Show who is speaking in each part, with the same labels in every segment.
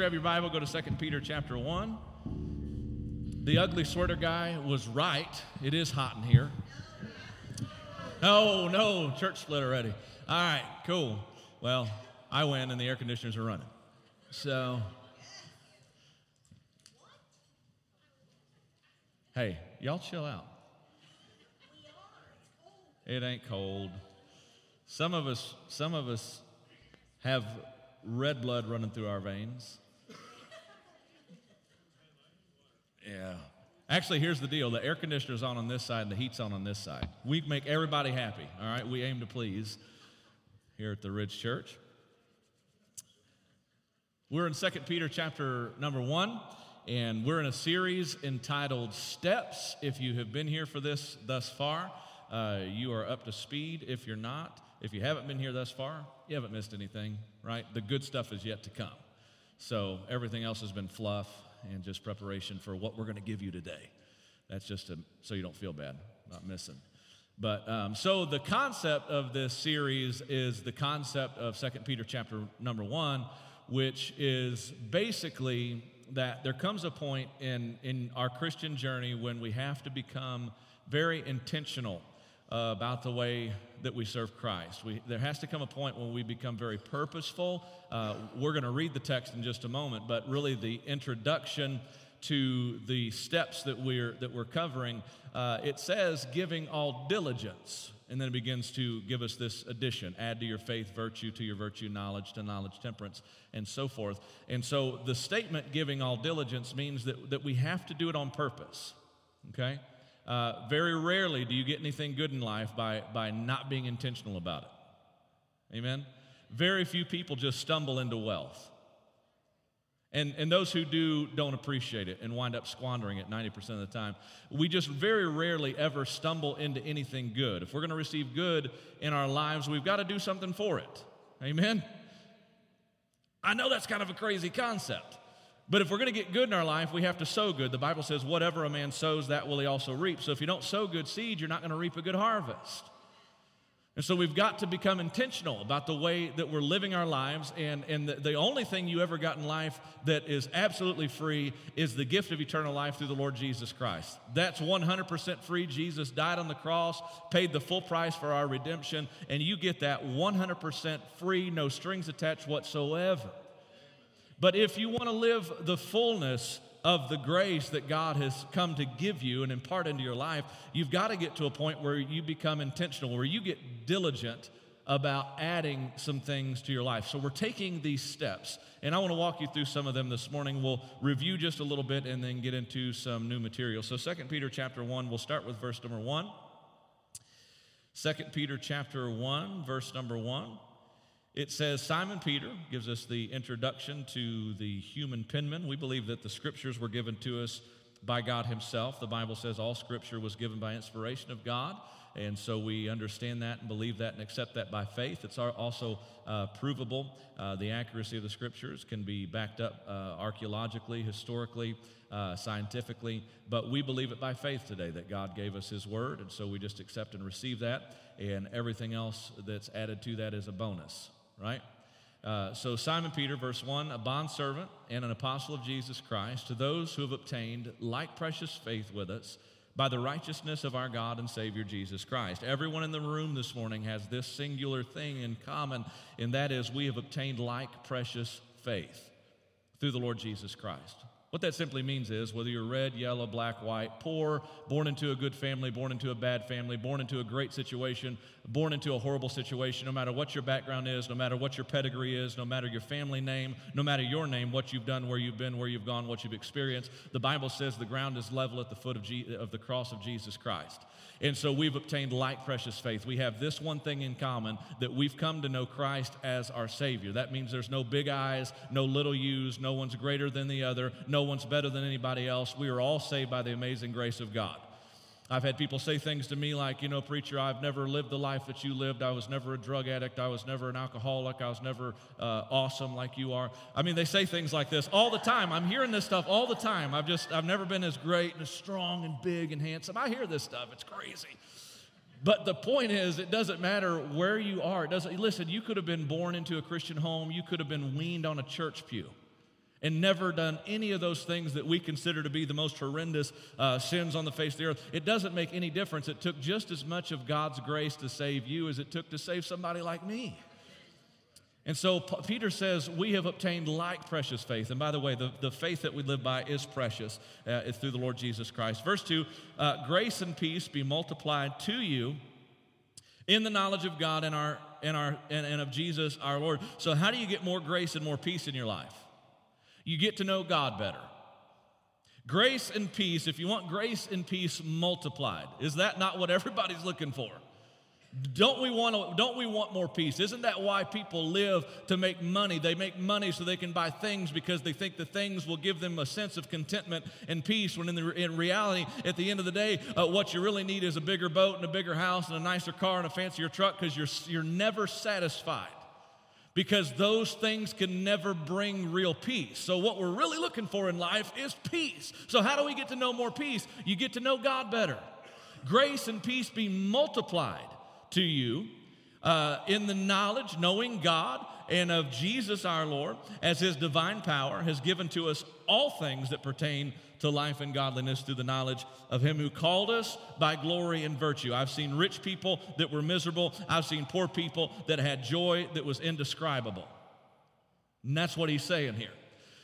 Speaker 1: grab your Bible, go to 2 Peter chapter 1. The ugly sweater guy was right. It is hot in here. No, no, church split already. All right, cool. Well, I win and the air conditioners are running. So, hey, y'all chill out. It ain't cold. Some of us, some of us have red blood running through our veins. Yeah. Actually, here's the deal the air conditioner's on on this side and the heat's on on this side. We make everybody happy, all right? We aim to please here at the Ridge Church. We're in 2 Peter chapter number 1, and we're in a series entitled Steps. If you have been here for this thus far, uh, you are up to speed. If you're not, if you haven't been here thus far, you haven't missed anything, right? The good stuff is yet to come. So everything else has been fluff and just preparation for what we're going to give you today. That's just to, so you don't feel bad about missing. But um, so the concept of this series is the concept of Second Peter chapter number one, which is basically that there comes a point in, in our Christian journey when we have to become very intentional uh, about the way that we serve Christ. We, there has to come a point when we become very purposeful. Uh, we're going to read the text in just a moment, but really the introduction to the steps that we're that we're covering, uh, it says giving all diligence, and then it begins to give us this addition: add to your faith virtue, to your virtue knowledge, to knowledge temperance, and so forth. And so the statement "giving all diligence" means that that we have to do it on purpose. Okay. Uh, very rarely do you get anything good in life by, by not being intentional about it. Amen? Very few people just stumble into wealth. And, and those who do don't appreciate it and wind up squandering it 90% of the time. We just very rarely ever stumble into anything good. If we're going to receive good in our lives, we've got to do something for it. Amen? I know that's kind of a crazy concept. But if we're going to get good in our life, we have to sow good. The Bible says, whatever a man sows, that will he also reap. So if you don't sow good seed, you're not going to reap a good harvest. And so we've got to become intentional about the way that we're living our lives. And, and the, the, only thing you ever got in life that is absolutely free is the gift of eternal life through the Lord Jesus Christ. That's 100% free. Jesus died on the cross, paid the full price for our redemption, and you get that 100% free, no strings attached whatsoever. But if you want to live the fullness of the grace that God has come to give you and impart into your life, you've got to get to a point where you become intentional, where you get diligent about adding some things to your life. So we're taking these steps, and I want to walk you through some of them this morning. We'll review just a little bit and then get into some new material. So 2 Peter chapter 1, we'll start with verse number 1. 2 Peter chapter 1, verse number 1. It says Simon Peter gives us the introduction to the human penman. We believe that the scriptures were given to us by God Himself. The Bible says all scripture was given by inspiration of God. And so we understand that and believe that and accept that by faith. It's also uh, provable. Uh, the accuracy of the scriptures can be backed up uh, archaeologically, historically, uh, scientifically, but we believe it by faith today that God gave us His word. And so we just accept and receive that. And everything else that's added to that is a bonus right? Uh, so, Simon Peter, verse 1, a bondservant and an apostle of Jesus Christ, to those who have obtained like precious faith with us by the righteousness of our God and Savior Jesus Christ. Everyone in the room this morning has this singular thing in common, and that is we have obtained like precious faith through the Lord Jesus Christ. What that simply means is whether you're red, yellow, black, white, poor, born into a good family, born into a bad family, born into a great situation, born into a horrible situation, no matter what your background is, no matter what your pedigree is, no matter your family name, no matter your name, what you've done, where you've been, where you've gone, what you've experienced, the Bible says the ground is level at the foot of, Je- of the cross of Jesus Christ. And so we've obtained like precious faith. We have this one thing in common that we've come to know Christ as our Savior. That means there's no big eyes, no little U's, no one's greater than the other, no one's better than anybody else. We are all saved by the amazing grace of God. I've had people say things to me like, you know, preacher, I've never lived the life that you lived. I was never a drug addict. I was never an alcoholic. I was never uh, awesome like you are. I mean, they say things like this all the time. I'm hearing this stuff all the time. I've just, I've never been as great and as strong and big and handsome. I hear this stuff. It's crazy. But the point is, it doesn't matter where you are. It doesn't, listen, you could have been born into a Christian home. You could have been weaned on a church pew. And never done any of those things that we consider to be the most horrendous uh, sins on the face of the earth, it doesn't make any difference. It took just as much of God's grace to save you as it took to save somebody like me. And so Peter says, We have obtained like precious faith. And by the way, the, the faith that we live by is precious. Uh, it's through the Lord Jesus Christ. Verse 2 uh, Grace and peace be multiplied to you in the knowledge of God and, our, and, our, and, and of Jesus our Lord. So, how do you get more grace and more peace in your life? You get to know God better. Grace and peace, if you want grace and peace multiplied, is that not what everybody's looking for? Don't we want to, don't we want more peace? Isn't that why people live to make money? They make money so they can buy things because they think the things will give them a sense of contentment and peace. When in, the, in reality, at the end of the day, uh, what you really need is a bigger boat and a bigger house and a nicer car and a fancier truck because you're you're never satisfied because those things can never bring real peace. So, what we're really looking for in life is peace. So, how do we get to know more peace? You get to know God better. Grace and peace be multiplied to you uh, in the knowledge, knowing God and of Jesus our Lord, as his divine power has given to us all things that pertain to life and godliness through the knowledge of him who called us by glory and virtue. I've seen rich people that were miserable, I've seen poor people that had joy that was indescribable. And that's what he's saying here.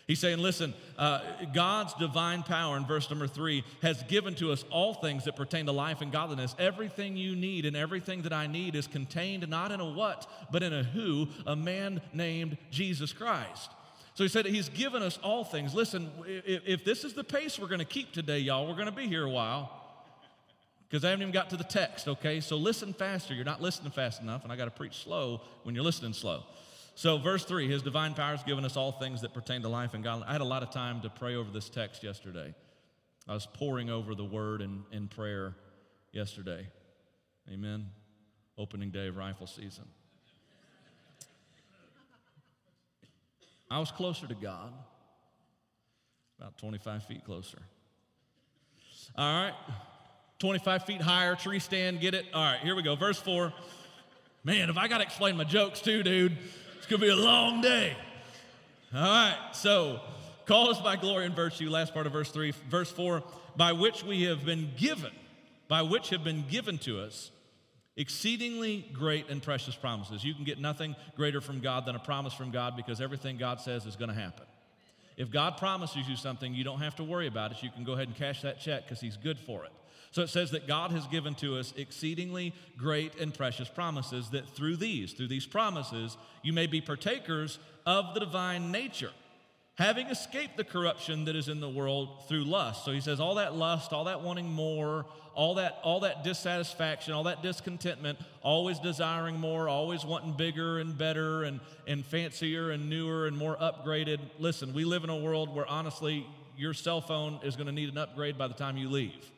Speaker 1: He's saying, listen, uh, God's divine power in verse number three has given to us all things that pertain to life and godliness. Everything you need and everything that I need is contained not in a what, but in a who, a man named Jesus Christ. So he said, He's given us all things. Listen, if, if this is the pace we're going to keep today, y'all, we're going to be here a while because I haven't even got to the text, okay? So listen faster. You're not listening fast enough, and I got to preach slow when you're listening slow. So, verse 3 His divine power has given us all things that pertain to life and godliness. I had a lot of time to pray over this text yesterday. I was poring over the word in, in prayer yesterday. Amen. Opening day of rifle season. I was closer to God, about 25 feet closer. All right, 25 feet higher, tree stand, get it? All right, here we go. Verse 4. Man, if I got to explain my jokes too, dude. It's going to be a long day. All right, so call us by glory and virtue, last part of verse 3. Verse 4 by which we have been given, by which have been given to us exceedingly great and precious promises. You can get nothing greater from God than a promise from God because everything God says is going to happen. If God promises you something, you don't have to worry about it. You can go ahead and cash that check because He's good for it. So it says that God has given to us exceedingly great and precious promises, that through these, through these promises, you may be partakers of the divine nature, having escaped the corruption that is in the world through lust. So he says, all that lust, all that wanting more, all that, all that dissatisfaction, all that discontentment, always desiring more, always wanting bigger and better and, and fancier and newer and more upgraded. Listen, we live in a world where honestly, your cell phone is going to need an upgrade by the time you leave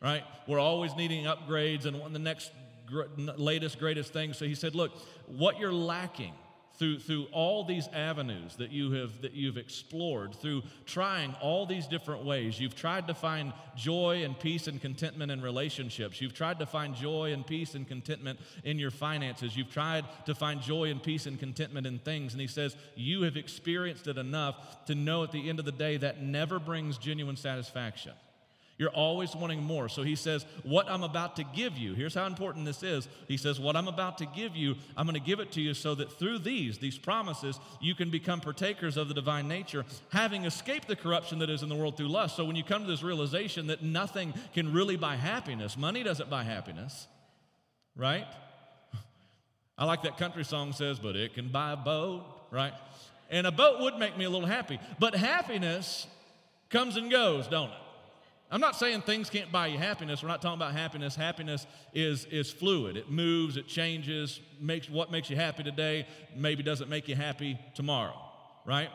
Speaker 1: right? We're always needing upgrades and the next gr- latest, greatest thing. So he said, look, what you're lacking through, through all these avenues that you have that you've explored through trying all these different ways you've tried to find joy and peace and contentment in relationships you've tried to find joy and peace and contentment in your finances you've tried to find joy and peace and contentment in things and he says you have experienced it enough to know at the end of the day that never brings genuine satisfaction you're always wanting more. So he says, What I'm about to give you, here's how important this is. He says, What I'm about to give you, I'm going to give it to you so that through these, these promises, you can become partakers of the divine nature, having escaped the corruption that is in the world through lust. So when you come to this realization that nothing can really buy happiness, money doesn't buy happiness, right? I like that country song says, But it can buy a boat, right? And a boat would make me a little happy. But happiness comes and goes, don't it? I'm not saying things can't buy you happiness. We're not talking about happiness. Happiness is, is fluid. It moves, it changes. Makes what makes you happy today maybe doesn't make you happy tomorrow, right?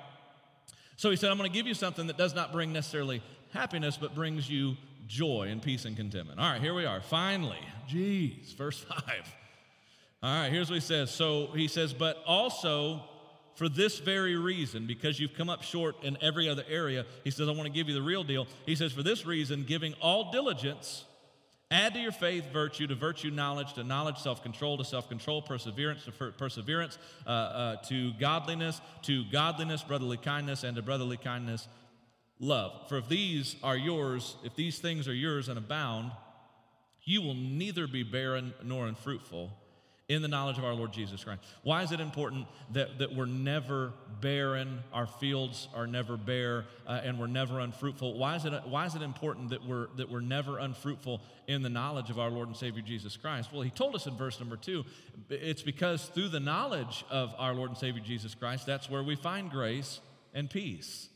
Speaker 1: So he said, I'm going to give you something that does not bring necessarily happiness, but brings you joy and peace and contentment. All right, here we are. Finally, geez, verse 5. All right, here's what he says. So he says, but also for this very reason, because you've come up short in every other area, he says, I want to give you the real deal. He says, for this reason, giving all diligence, Add to your faith virtue, to virtue knowledge, to knowledge self control, to self control perseverance, to perseverance, uh, uh, to godliness, to godliness brotherly kindness, and to brotherly kindness love. For if these are yours, if these things are yours and abound, you will neither be barren nor unfruitful in the knowledge of our Lord Jesus Christ. Why is it important that, that we're never barren, our fields are never bare, uh, and we're never unfruitful? Why is, it, why is it important that we're, that we're never unfruitful in the knowledge of our Lord and Savior Jesus Christ? Well, he told us in verse number two it's because through the knowledge of our Lord and Savior Jesus Christ, that's where we find grace and peace.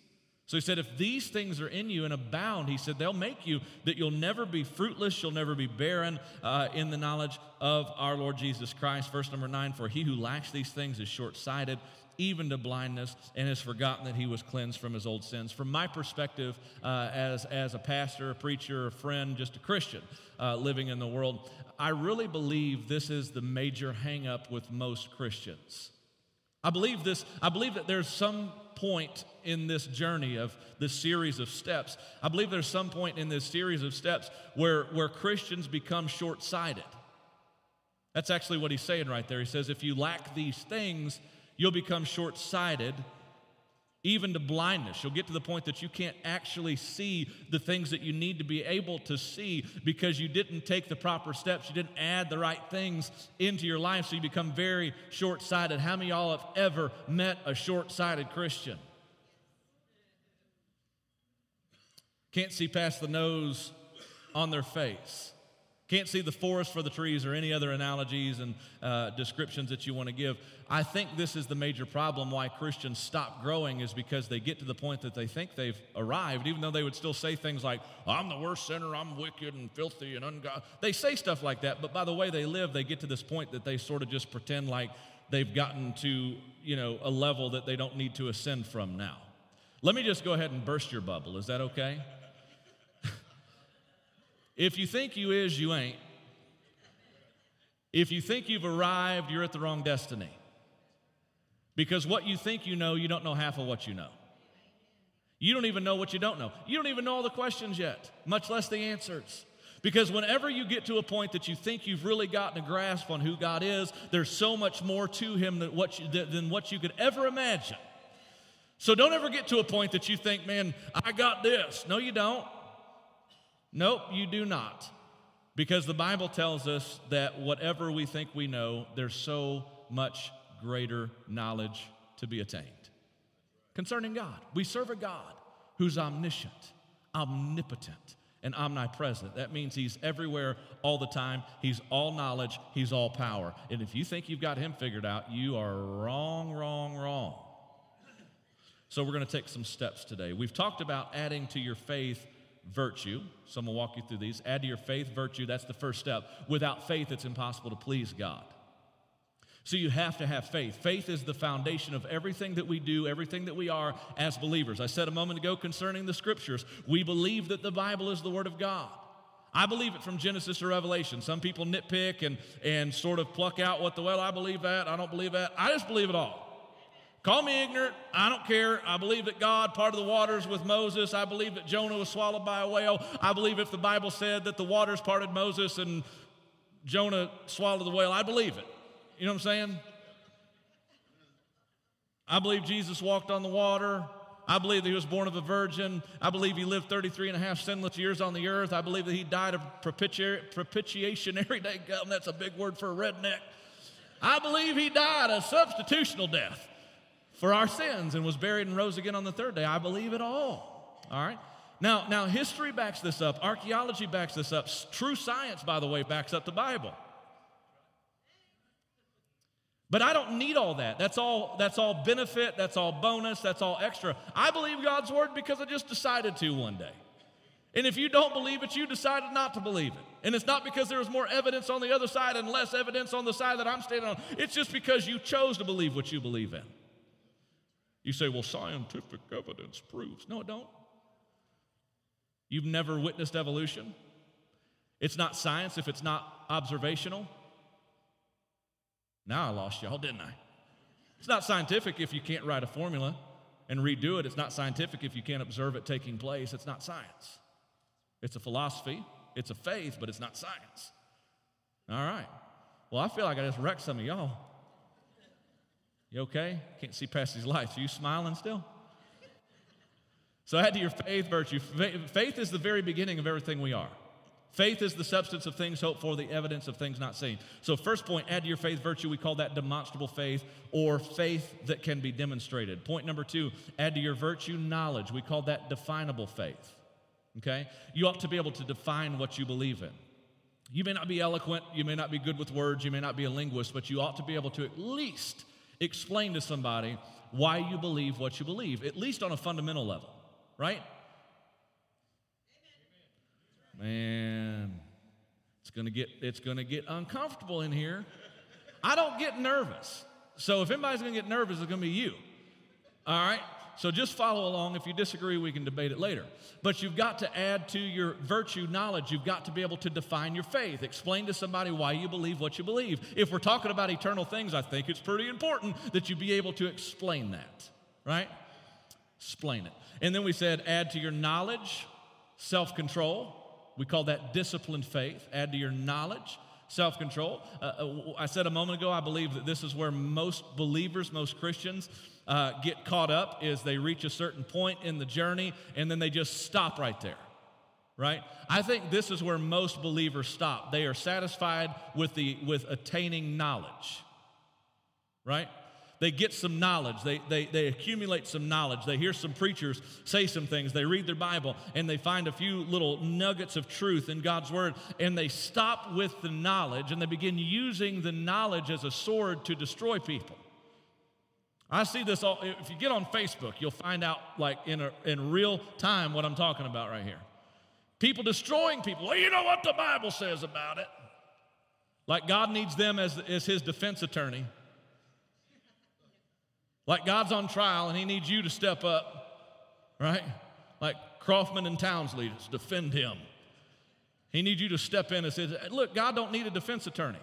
Speaker 1: So he said, if these things are in you and abound, he said, they'll make you that you'll never be fruitless, you'll never be barren uh, in the knowledge of our Lord Jesus Christ. Verse number nine, for he who lacks these things is short sighted, even to blindness, and has forgotten that he was cleansed from his old sins. From my perspective, uh, as, as a pastor, a preacher, a friend, just a Christian uh, living in the world, I really believe this is the major hangup with most Christians. I believe this, I believe that there's some point in this journey of this series of steps. I believe there's some point in this series of steps where, where Christians become short sighted. That's actually what he's saying right there. He says, if you lack these things, you'll become short sighted even to blindness. You'll get to the point that you can't actually see the things that you need to be able to see because you didn't take the proper steps. You didn't add the right things into your life, so you become very short sighted. How many of y'all have ever met a short sighted Christian? Can't see past the nose on their face. Can't see the forest for the trees or any other analogies and uh, descriptions that you want to give. I think this is the major problem why Christians stop growing is because they get to the point that they think they've arrived, even though they would still say things like, I'm the worst sinner, I'm wicked and filthy and ungodly. They say stuff like that, but by the way they live, they get to this point that they sort of just pretend like they've gotten to, you know, a level that they don't need to ascend from now. Let me just go ahead and burst your bubble. Is that okay? If you think you is, you ain't. If you think you've arrived, you're at the wrong destiny. Because what you think you know, you don't know half of what you know. You don't even know what you don't know. You don't even know all the questions yet, much less the answers. Because whenever you get to a point that you think you've really gotten a grasp on who God is, there's so much more to Him than what you, than what you could ever imagine. So don't ever get to a point that you think, man, I got this. No, you don't. Nope, you do not. Because the Bible tells us that whatever we think we know, there's so much greater knowledge to be attained. Concerning God, we serve a God who's omniscient, omnipotent, and omnipresent. That means He's everywhere all the time. He's all knowledge, He's all power. And if you think you've got Him figured out, you are wrong, wrong, wrong. So we're going to take some steps today. We've talked about adding to your faith virtue. So I'm going to walk you through these. Add to your faith virtue. That's the first step. Without faith, it's impossible to please God. So you have to have faith. Faith is the foundation of everything that we do, everything that we are as believers. I said a moment ago concerning the scriptures, we believe that the Bible is the Word of God. I believe it from Genesis to Revelation. Some people nitpick and, and sort of pluck out what the, well, I believe that, I don't believe that. I just believe it all. Call me ignorant. I don't care. I believe that God parted the waters with Moses. I believe that Jonah was swallowed by a whale. I believe if the Bible said that the waters parted Moses and Jonah swallowed the whale, I believe it. You know what I'm saying? I believe Jesus walked on the water. I believe that he was born of a virgin. I believe he lived 33 and a half sinless years on the earth. I believe that he died of propiti- propitiationary day. That's a big word for a redneck. I believe he died a substitutional death for our sins and was buried and rose again on the third day. I believe it all. All right? Now, now history backs this up, archaeology backs this up, true science, by the way, backs up the Bible. But I don't need all that. That's all, that's all benefit, that's all bonus, that's all extra. I believe God's word because I just decided to one day. And if you don't believe it, you decided not to believe it. And it's not because there was more evidence on the other side and less evidence on the side that I'm standing on. It's just because you chose to believe what you believe in. You say, well, scientific evidence proves. No, it don't. You've never witnessed evolution. It's not science if it's not observational. Now I lost y'all, didn't I? It's not scientific if you can't write a formula and redo it. It's not scientific if you can't observe it taking place. It's not science. It's a philosophy, It's a faith, but it's not science. All right. Well, I feel like I just wrecked some of y'all. You okay? Can't see past these lights. Are you smiling still? So add to your faith virtue. Faith is the very beginning of everything we are. Faith is the substance of things hoped for, the evidence of things not seen. So, first point, add to your faith virtue. We call that demonstrable faith or faith that can be demonstrated. Point number two, add to your virtue knowledge. We call that definable faith. Okay? You ought to be able to define what you believe in. You may not be eloquent, you may not be good with words, you may not be a linguist, but you ought to be able to at least explain to somebody why you believe what you believe, at least on a fundamental level right? Man, it's gonna get it's gonna get uncomfortable in here. I don't get nervous. So if anybody's gonna get nervous, it's gonna be you. All right? So just follow along. If you disagree, we can debate it later. But you've got to add to your virtue knowledge. You've got to be able to define your faith. Explain to somebody why you believe what you believe. If we're talking about eternal things, I think it's pretty important that you be able to explain that, right? Explain it. And then we said, add to your knowledge, self control. We call that disciplined faith. Add to your knowledge, self control. Uh, uh, I said a moment ago, I believe that this is where most believers, most Christians, uh, get caught up is they reach a certain point in the journey and then they just stop right there right i think this is where most believers stop they are satisfied with the with attaining knowledge right they get some knowledge. They, they, they accumulate some knowledge. They hear some preachers say some things. They read their Bible and they find a few little nuggets of truth in God's Word and they stop with the knowledge and they begin using the knowledge as a sword to destroy people. I see this all, if you get on Facebook, you'll find out like in, a, in real time what I'm talking about right here. People destroying people. Well, you know what the Bible says about it. Like God needs them as, as his defense attorney like God's on trial and He needs you to step up, right? Like Kaufman and Townsley, just defend Him. He needs you to step in and say, Look, God don't need a defense attorney.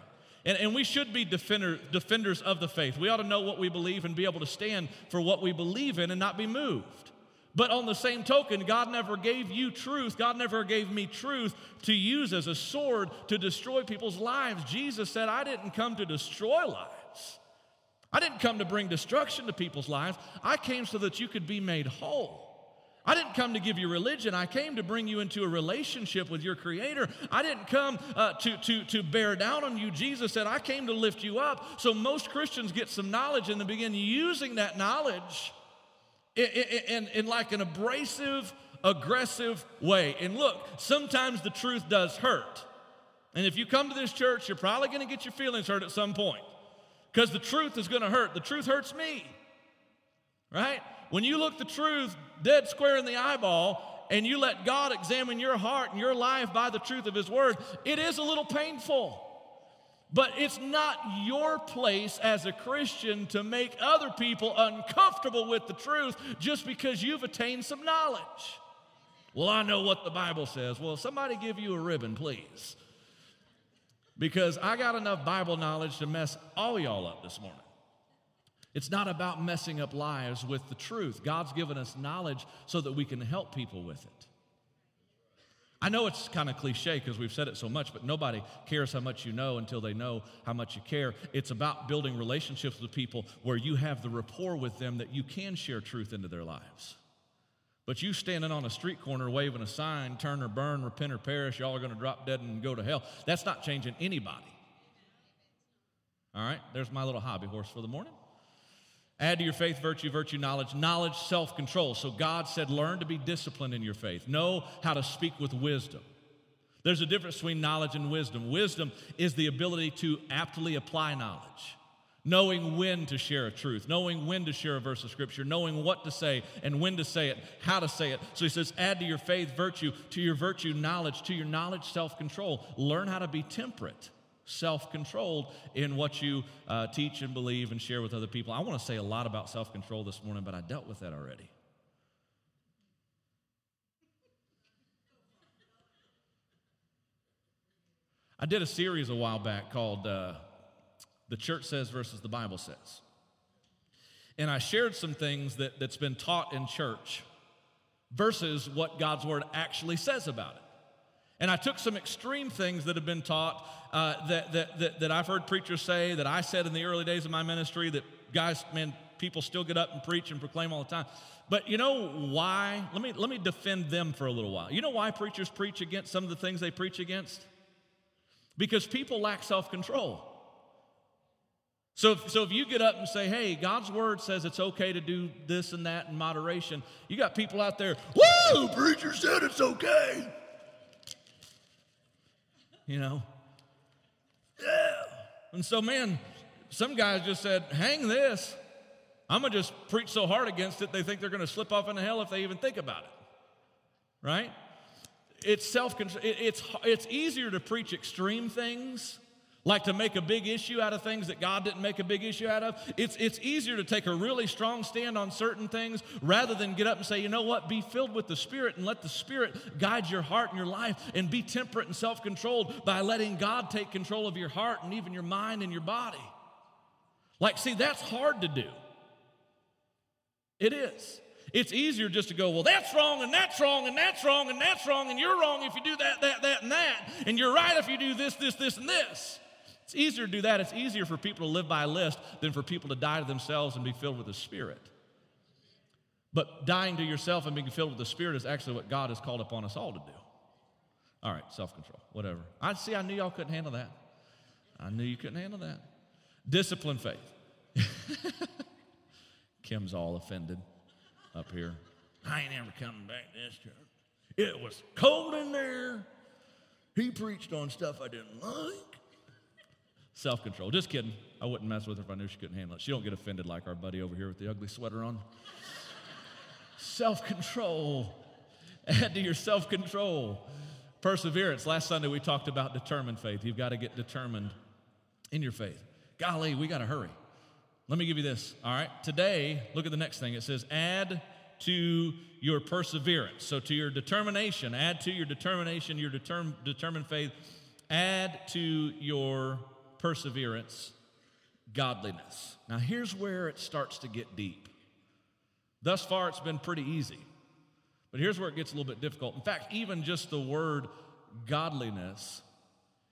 Speaker 1: And, and we should be defender, defenders of the faith. We ought to know what we believe and be able to stand for what we believe in and not be moved. But on the same token, God never gave you truth. God never gave me truth to use as a sword to destroy people's lives. Jesus said, I didn't come to destroy lives. I didn't come to bring destruction to people's lives. I came so that you could be made whole. I didn't come to give you religion. I came to bring you into a relationship with your Creator. I didn't come uh, to, to, to bear down on you. Jesus said, I came to lift you up. So most Christians get some knowledge and they begin using that knowledge in, in, in like an abrasive, aggressive way. And look, sometimes the truth does hurt. And if you come to this church, you're probably going to get your feelings hurt at some point because the truth is going to hurt. The truth hurts me, right? When you look the truth dead square in the eyeball and you let God examine your heart and your life by the truth of His Word, it is a little painful. But it's not your place as a Christian to make other people uncomfortable with the truth just because you've attained some knowledge. Well, I know what the Bible says. Well, somebody give you a ribbon, please because I got enough Bible knowledge to mess all y'all up this morning. It's not about messing up lives with the truth. God's given us knowledge so that we can help people with it. I know it's kind of cliche because we've said it so much, but nobody cares how much you know until they know how much you care. It's about building relationships with people where you have the rapport with them that you can share truth into their lives. But you standing on a street corner waving a sign, turn or burn, repent or perish, y'all are going to drop dead and go to hell. That's not changing anybody. All right, there's my little hobby horse for the morning. Add to your faith virtue, virtue, knowledge, knowledge, self control. So God said, learn to be disciplined in your faith. Know how to speak with wisdom. There's a difference between knowledge and wisdom. Wisdom is the ability to aptly apply knowledge knowing when to share a truth, knowing when to share a verse of scripture, knowing what to say and when to say it, how to say it. So he says, add to your faith virtue, to your virtue knowledge, to your knowledge self control. Learn how to be temperate, self controlled in what you uh, teach and believe and share with other people. I want to say a lot about self control this morning, but I dealt with that already. I did a series a while back called uh, the church says versus the Bible says. And I shared some things that, that's been taught in church versus what God's word actually says about it. And I took some extreme things that have been taught uh, that, that, that, that I've heard preachers say, that I said in the early days of my ministry, that guys, man, people still get up and preach and proclaim all the time. But you know why? Let me, let me defend them for a little while. You know why preachers preach against some of the things they preach against? Because people lack self control. So so if you get up and say, hey, God's word says it's okay to do this and that in moderation, you got people out there, woo, preacher said it's okay. You know? And so, man, some guys just said, hang this. I'm going to just preach so hard against it, they think they're going to slip off into hell if they even think about it. Right? It's self control. It's, it's easier to preach extreme things, like to make a big issue out of things that God didn't make a big issue out of. It's, it's easier to take a really strong stand on certain things rather than get up and say, you know what, be filled with the Spirit and let the Spirit guide your heart and your life and be temperate and self controlled by letting God take control of your heart and even your mind and your body. Like, see, that's hard to do. It is. It's easier just to go, well, that's wrong, and that's wrong, and that's wrong, and that's wrong, and you're wrong if you do that, that, that, and that, and you're right if you do this, this, this, and this. It's easier to do that. It's easier for people to live by a list than for people to die to themselves and be filled with the Spirit. But dying to yourself and being filled with the Spirit is actually what God has called upon us all to do. All right, self control, whatever. I see, I knew y'all couldn't handle that. I knew you couldn't handle that. Discipline faith. Kim's all offended up here. I ain't ever coming back to this church. It was cold in there. He preached on stuff I didn't like. Self control. Just kidding. I wouldn't mess with her if I knew she couldn't handle it. She don't get offended like our buddy over here with the ugly sweater on. self control. Add to your self control. Perseverance. Last Sunday we talked about determined faith. You've got to get determined in your faith. Golly, we got to hurry. Let me give you this, all right? Today, look at the next thing. It says, add to your perseverance. So, to your determination, add to your determination, your determ- determined faith, add to your perseverance, godliness. Now, here's where it starts to get deep. Thus far, it's been pretty easy. But here's where it gets a little bit difficult. In fact, even just the word godliness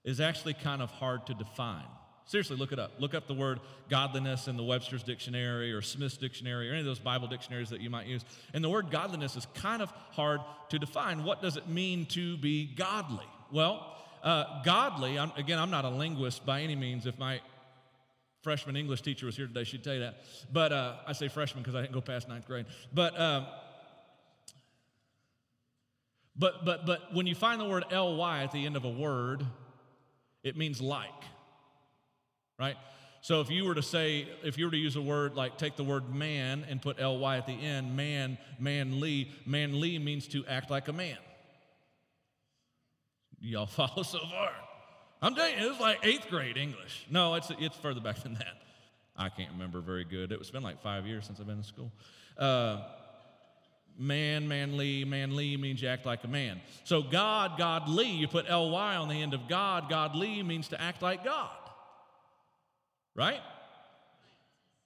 Speaker 1: is actually kind of hard to define. Seriously, look it up. Look up the word godliness in the Webster's dictionary or Smith's dictionary or any of those Bible dictionaries that you might use. And the word godliness is kind of hard to define. What does it mean to be godly? Well, uh, godly, I'm, again, I'm not a linguist by any means. If my freshman English teacher was here today, she'd tell you that. But uh, I say freshman because I didn't go past ninth grade. But, um, but, but, but when you find the word ly at the end of a word, it means like right? So if you were to say, if you were to use a word like take the word man and put ly at the end, man, manly, manly means to act like a man. Y'all follow so far? I'm telling you, it's like eighth grade English. No, it's it's further back than that. I can't remember very good. It's been like five years since I've been in school. Uh, man, manly, manly means you act like a man. So God, godly, you put ly on the end of God, godly means to act like God. Right?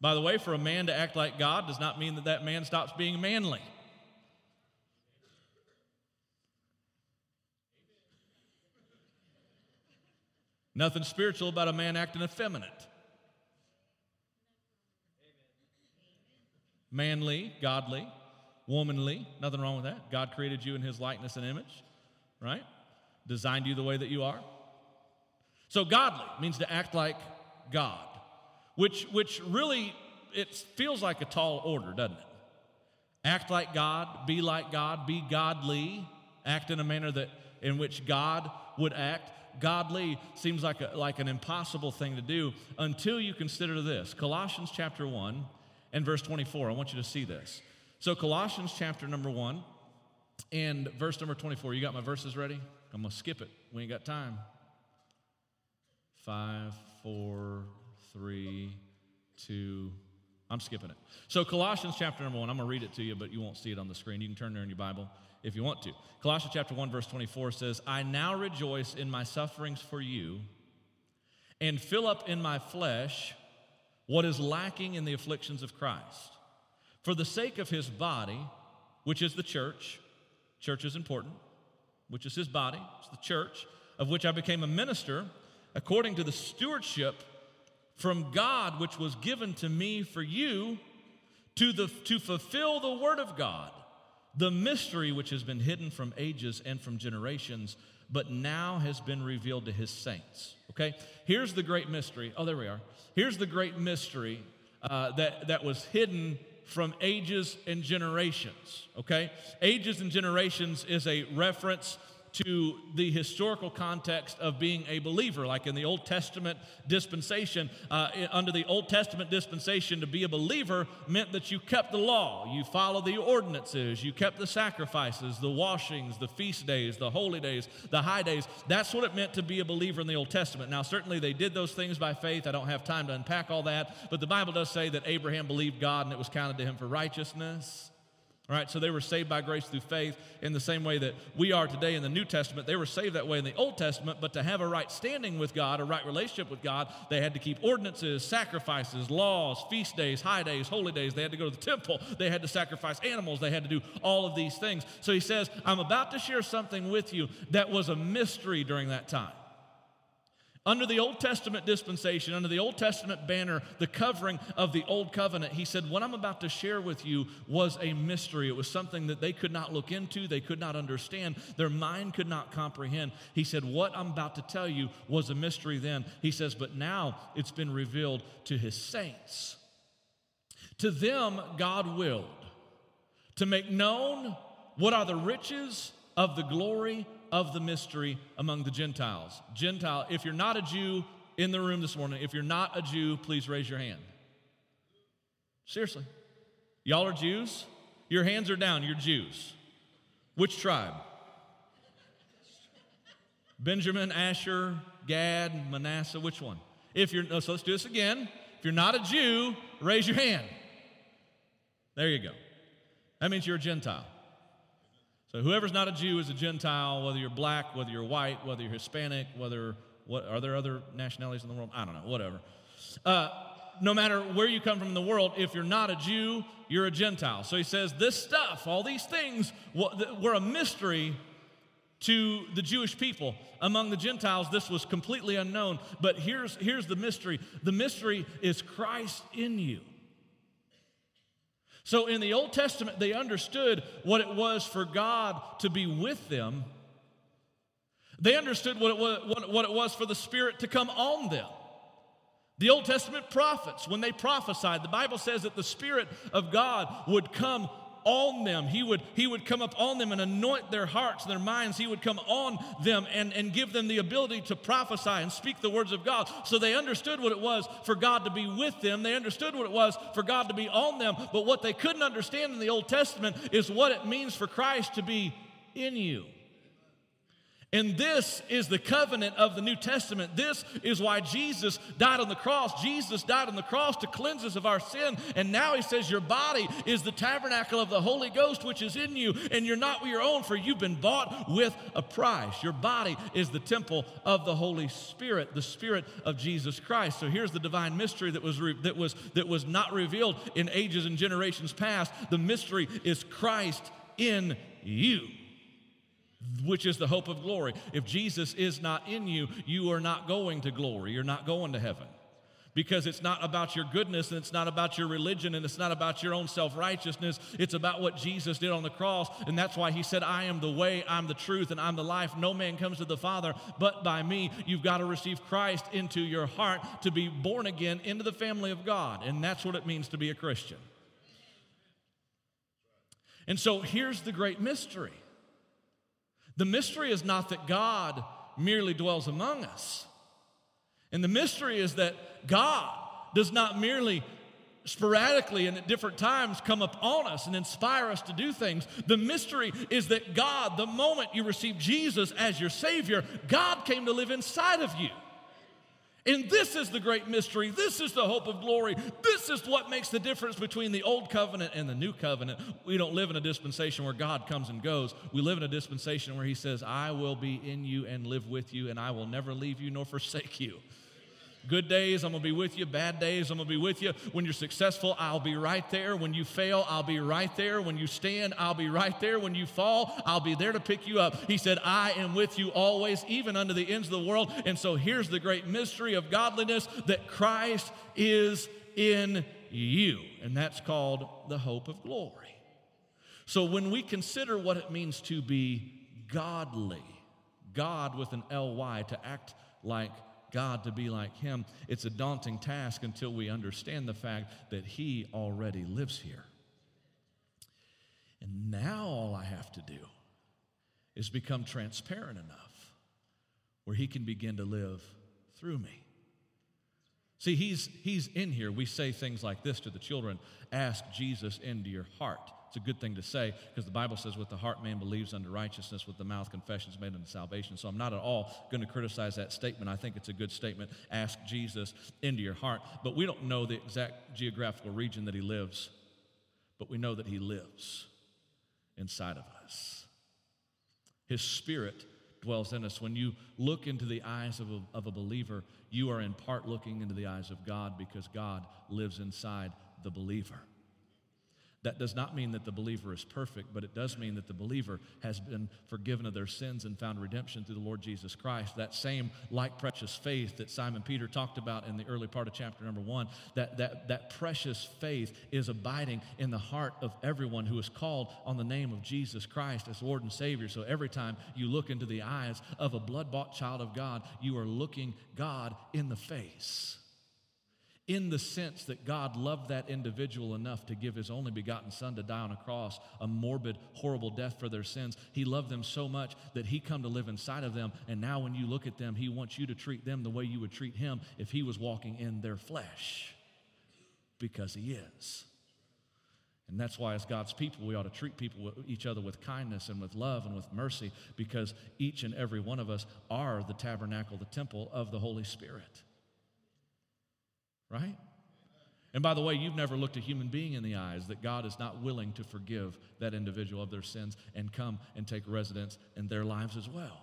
Speaker 1: By the way, for a man to act like God does not mean that that man stops being manly. Nothing spiritual about a man acting effeminate. Manly, godly, womanly, nothing wrong with that. God created you in his likeness and image, right? Designed you the way that you are. So, godly means to act like God which, which really it feels like a tall order, doesn't it? Act like God, be like God, be godly, act in a manner that in which God would act. Godly seems like, a, like an impossible thing to do until you consider this. Colossians chapter 1 and verse 24. I want you to see this. So, Colossians chapter number 1 and verse number 24. You got my verses ready? I'm going to skip it. We ain't got time. Five, four, three, two. I'm skipping it. So, Colossians chapter number one, I'm going to read it to you, but you won't see it on the screen. You can turn there in your Bible if you want to. Colossians chapter 1, verse 24 says, I now rejoice in my sufferings for you and fill up in my flesh what is lacking in the afflictions of Christ. For the sake of his body, which is the church, church is important, which is his body, it's the church, of which I became a minister, according to the stewardship from God which was given to me for you to, the, to fulfill the word of God, the mystery which has been hidden from ages and from generations, but now has been revealed to his saints. Okay? Here's the great mystery. Oh, there we are. Here's the great mystery uh, that, that was hidden from ages and generations. Okay? Ages and generations is a reference to the historical context of being a believer. Like in the Old Testament dispensation, uh, under the Old Testament dispensation, to be a believer meant that you kept the law, you followed the ordinances, you kept the sacrifices, the washings, the feast days, the holy days, the high days. That's what it meant to be a believer in the Old Testament. Now, certainly they did those things by faith. I don't have time to unpack all that, but the Bible does say that Abraham believed God and it was counted to him for righteousness. All right, so they were saved by grace through faith in the same way that we are today in the New Testament. They were saved that way in the Old Testament, but to have a right standing with God, a right relationship with God, they had to keep ordinances, sacrifices, laws, feast days, high days, holy days. They had to go to the temple. They had to sacrifice animals. They had to do all of these things. So he says, I'm about to share something with you that was a mystery during that time. Under the Old Testament dispensation, under the Old Testament banner, the covering of the Old Covenant, he said, What I'm about to share with you was a mystery. It was something that they could not look into, they could not understand, their mind could not comprehend. He said, What I'm about to tell you was a mystery then. He says, But now it's been revealed to his saints. To them, God willed to make known what are the riches of the glory of the mystery among the Gentiles. Gentile, if you're not a Jew in the room this morning, if you're not a Jew, please raise your hand. Seriously. Y'all are Jews? Your hands are down, you're Jews. Which tribe? Benjamin, Asher, Gad, Manasseh, which one? If you're, so let's do this again. If you're not a Jew, raise your hand. There you go. That means you're a Gentile. So whoever's not a Jew is a Gentile, whether you're black, whether you're white, whether you're Hispanic, whether what are there other nationalities in the world? I don't know, whatever. Uh, no matter where you come from in the world, if you're not a Jew, you're a Gentile. So he says, This stuff, all these things, were a mystery to the Jewish people. Among the Gentiles, this was completely unknown. But here's, here's the mystery the mystery is Christ in you. So in the Old Testament, they understood what it was for God to be with them. They understood what it was, what, it was for the Spirit to come on them. The Old Testament prophets, when they prophesied, the Bible says that the Spirit of God would come on them. He would, he would come up on them and anoint their hearts their minds. He would come on them and, and give them the ability to prophesy and speak the words of God. So they understood what it was for God to be with them. They understood what it was for God to be on them. But what they couldn't understand in the Old Testament is what it means for Christ to be in you. And this is the covenant of the New Testament. This is why Jesus died on the cross. Jesus died on the cross to cleanse us of our sin. And now he says, Your body is the tabernacle of the Holy Ghost, which is in you, and you're not your own, for you've been bought with a price. Your body is the temple of the Holy Spirit, the Spirit of Jesus Christ. So here's the divine mystery that was, re- that was, that was not revealed in ages and generations past. The mystery is Christ in you which is the hope of glory. If Jesus is not in you, you are not going to glory. You're not going to heaven. Because it's not about your goodness and it's not about your religion and it's not about your own self righteousness. It's about what Jesus did on the cross. And that's why he said, I am the way, I'm the truth, and I'm the life. No man comes to the Father but by me. You've got to receive Christ into your heart to be born again into the family of God. And that's what it means to be a Christian. And so here's the great mystery the mystery is not that God merely dwells among us. And the mystery is that God does not merely sporadically and at different times come upon us and inspire us to do things. The mystery is that God, the moment you receive Jesus as your Savior, God came to live inside of you. And this is the great mystery. This is the hope of glory. This is what makes the difference between the old covenant and the new covenant. We don't live in a dispensation where God comes and goes. We live in a dispensation where He says, I will be in you and live with you, and I will never leave you nor forsake you. Good days, I'm gonna be with you. Bad days, I'm gonna be with you. When you're successful, I'll be right there. When you fail, I'll be right there. When you stand, I'll be right there. When you fall, I'll be there to pick you up. He said, I am with you always, even unto the ends of the world. And so here's the great mystery of godliness that Christ is in you. And that's called the hope of glory. So when we consider what it means to be godly, God with an L-Y, to act like God to be like Him, it's a daunting task until we understand the fact that He already lives here. And now all I have to do is become transparent enough where He can begin to live through me. See, he's, he's in here. We say things like this to the children ask Jesus into your heart. It's a good thing to say because the Bible says, with the heart man believes unto righteousness, with the mouth confession is made unto salvation. So I'm not at all going to criticize that statement. I think it's a good statement. Ask Jesus into your heart. But we don't know the exact geographical region that he lives, but we know that he lives inside of us. His spirit dwells in us. When you look into the eyes of a, of a believer, you are in part looking into the eyes of God because God lives inside the believer. That does not mean that the believer is perfect, but it does mean that the believer has been forgiven of their sins and found redemption through the Lord Jesus Christ. That same like precious faith that Simon Peter talked about in the early part of chapter number one, that, that, that precious faith is abiding in the heart of everyone who is called on the name of Jesus Christ as Lord and Savior. So every time you look into the eyes of a blood bought child of God, you are looking God in the face in the sense that God loved that individual enough to give his only begotten Son to die on a cross, a morbid, horrible death for their sins. He loved them so much that he come to live inside of them. And now when you look at them, he wants you to treat them the way you would treat him if he was walking in their flesh. Because he is. And that's why, as God's people, we ought to treat people, each other with kindness and with love and with mercy, because each and every one of us are the tabernacle, the temple of the Holy Spirit right? And by the way, you've never looked a human being in the eyes that God is not willing to forgive that individual of their sins and come and take residence in their lives as well.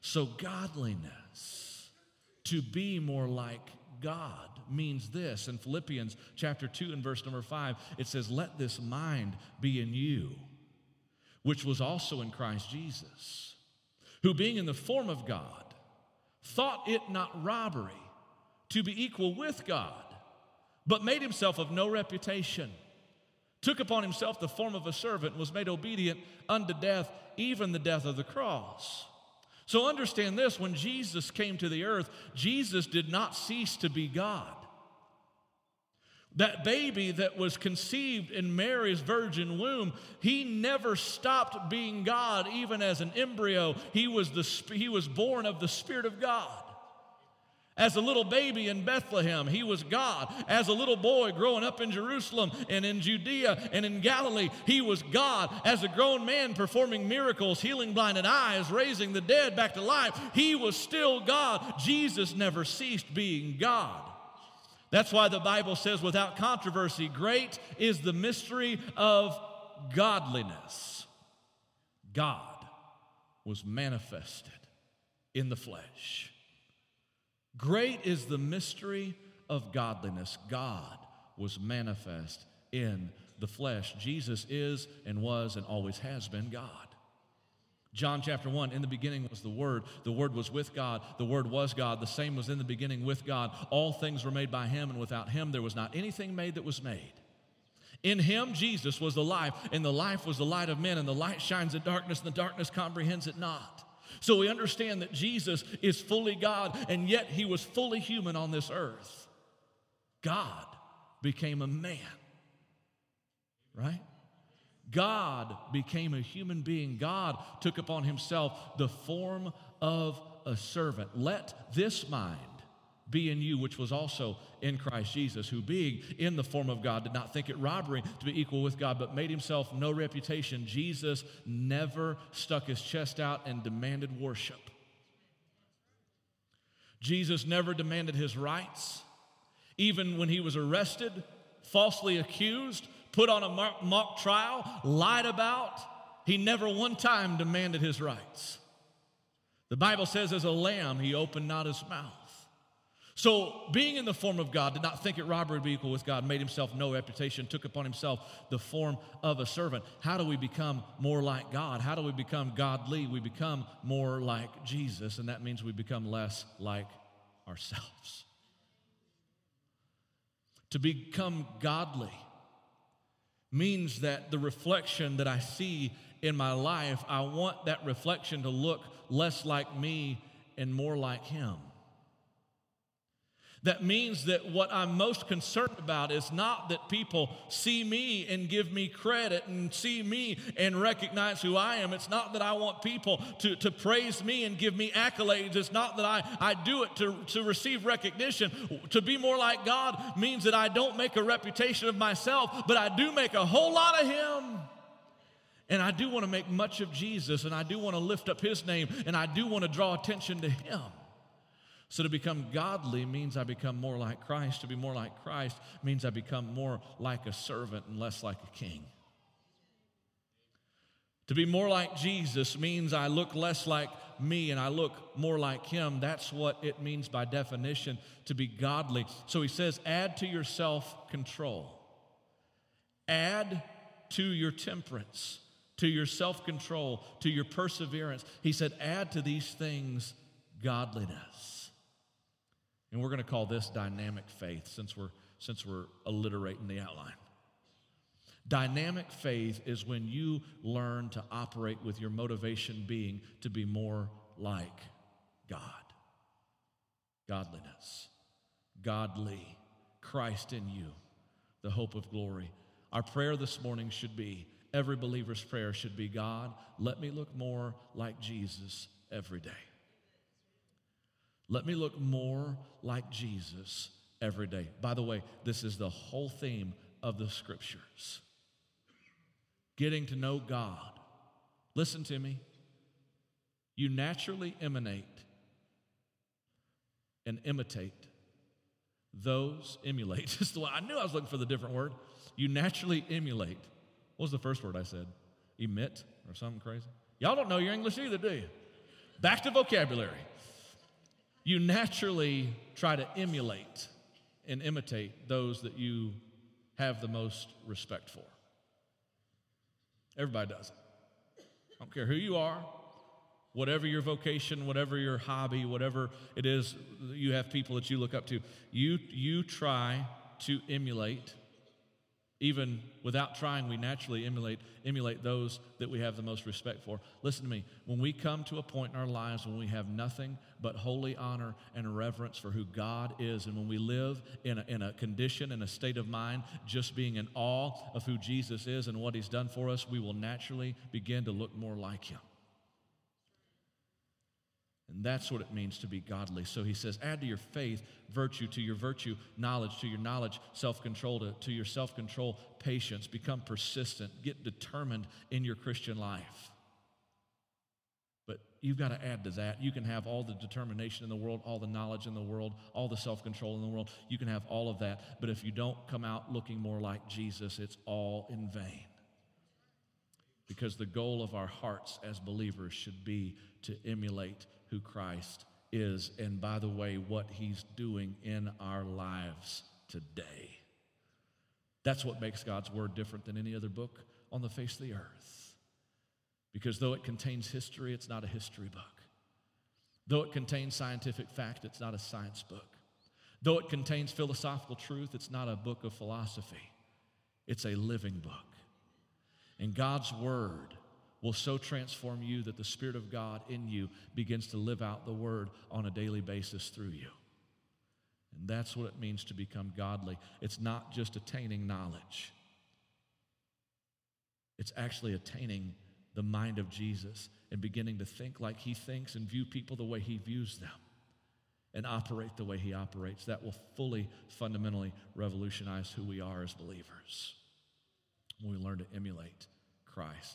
Speaker 1: So, godliness, to be more like God, means this. In Philippians chapter 2 and verse number 5, it says, Let this mind be in you, which was also in Christ Jesus, who being in the form of God, thought it not robbery to be equal with God, but made himself of no reputation, took upon himself the form of a servant, was made obedient unto death, even the death of the cross. So understand this when Jesus came to the earth, Jesus did not cease to be God. That baby that was conceived in Mary's virgin womb, he never stopped being God, even as an embryo. He was, the, he was born of the Spirit of God. As a little baby in Bethlehem, he was God. As a little boy growing up in Jerusalem and in Judea and in Galilee, he was God. As a grown man performing miracles, healing blinded eyes, raising the dead back to life, he was still God. Jesus never ceased being God. That's why the Bible says, without controversy, great is the mystery of godliness. God was manifested in the flesh. Great is the mystery of godliness. God was manifest in the flesh. Jesus is and was and always has been God. John chapter 1, in the beginning was the Word. The Word was with God. The Word was God. The same was in the beginning with God. All things were made by Him, and without Him there was not anything made that was made. In Him, Jesus was the life, and the life was the light of men, and the light shines in darkness, and the darkness comprehends it not. So we understand that Jesus is fully God, and yet he was fully human on this earth. God became a man, right? God became a human being. God took upon himself the form of a servant. Let this mind be in you, which was also in Christ Jesus, who being in the form of God did not think it robbery to be equal with God, but made himself no reputation. Jesus never stuck his chest out and demanded worship. Jesus never demanded his rights. Even when he was arrested, falsely accused, put on a mock trial, lied about, he never one time demanded his rights. The Bible says, as a lamb, he opened not his mouth. So, being in the form of God, did not think it robbery to be equal with God, made himself no reputation, took upon himself the form of a servant. How do we become more like God? How do we become godly? We become more like Jesus, and that means we become less like ourselves. To become godly means that the reflection that I see in my life, I want that reflection to look less like me and more like Him. That means that what I'm most concerned about is not that people see me and give me credit and see me and recognize who I am. It's not that I want people to, to praise me and give me accolades. It's not that I, I do it to, to receive recognition. To be more like God means that I don't make a reputation of myself, but I do make a whole lot of Him. And I do want to make much of Jesus, and I do want to lift up His name, and I do want to draw attention to Him. So to become godly means I become more like Christ. To be more like Christ means I become more like a servant and less like a king. To be more like Jesus means I look less like me and I look more like him. That's what it means by definition to be godly. So he says, add to your self control, add to your temperance, to your self control, to your perseverance. He said, add to these things godliness. And we're going to call this dynamic faith since we're, since we're alliterating the outline. Dynamic faith is when you learn to operate with your motivation being to be more like God. Godliness, godly, Christ in you, the hope of glory. Our prayer this morning should be every believer's prayer should be God, let me look more like Jesus every day. Let me look more like Jesus every day. By the way, this is the whole theme of the scriptures getting to know God. Listen to me. You naturally emanate and imitate those, emulate. I knew I was looking for the different word. You naturally emulate. What was the first word I said? Emit or something crazy? Y'all don't know your English either, do you? Back to vocabulary you naturally try to emulate and imitate those that you have the most respect for. Everybody does it. I don't care who you are, whatever your vocation, whatever your hobby, whatever it is, you have people that you look up to. You, you try to emulate even without trying, we naturally emulate, emulate those that we have the most respect for. Listen to me. When we come to a point in our lives when we have nothing but holy honor and reverence for who God is, and when we live in a, in a condition, in a state of mind, just being in awe of who Jesus is and what He's done for us, we will naturally begin to look more like Him. And that's what it means to be godly. So he says, add to your faith virtue, to your virtue, knowledge, to your knowledge, self control, to, to your self control, patience. Become persistent, get determined in your Christian life. But you've got to add to that. You can have all the determination in the world, all the knowledge in the world, all the self control in the world. You can have all of that. But if you don't come out looking more like Jesus, it's all in vain. Because the goal of our hearts as believers should be to emulate who Christ is, and by the way, what he's doing in our lives today. That's what makes God's word different than any other book on the face of the earth. Because though it contains history, it's not a history book. Though it contains scientific fact, it's not a science book. Though it contains philosophical truth, it's not a book of philosophy. It's a living book. And God's word will so transform you that the Spirit of God in you begins to live out the Word on a daily basis through you. And that's what it means to become godly. It's not just attaining knowledge, it's actually attaining the mind of Jesus and beginning to think like He thinks and view people the way He views them and operate the way He operates. That will fully, fundamentally revolutionize who we are as believers when we learn to emulate Christ.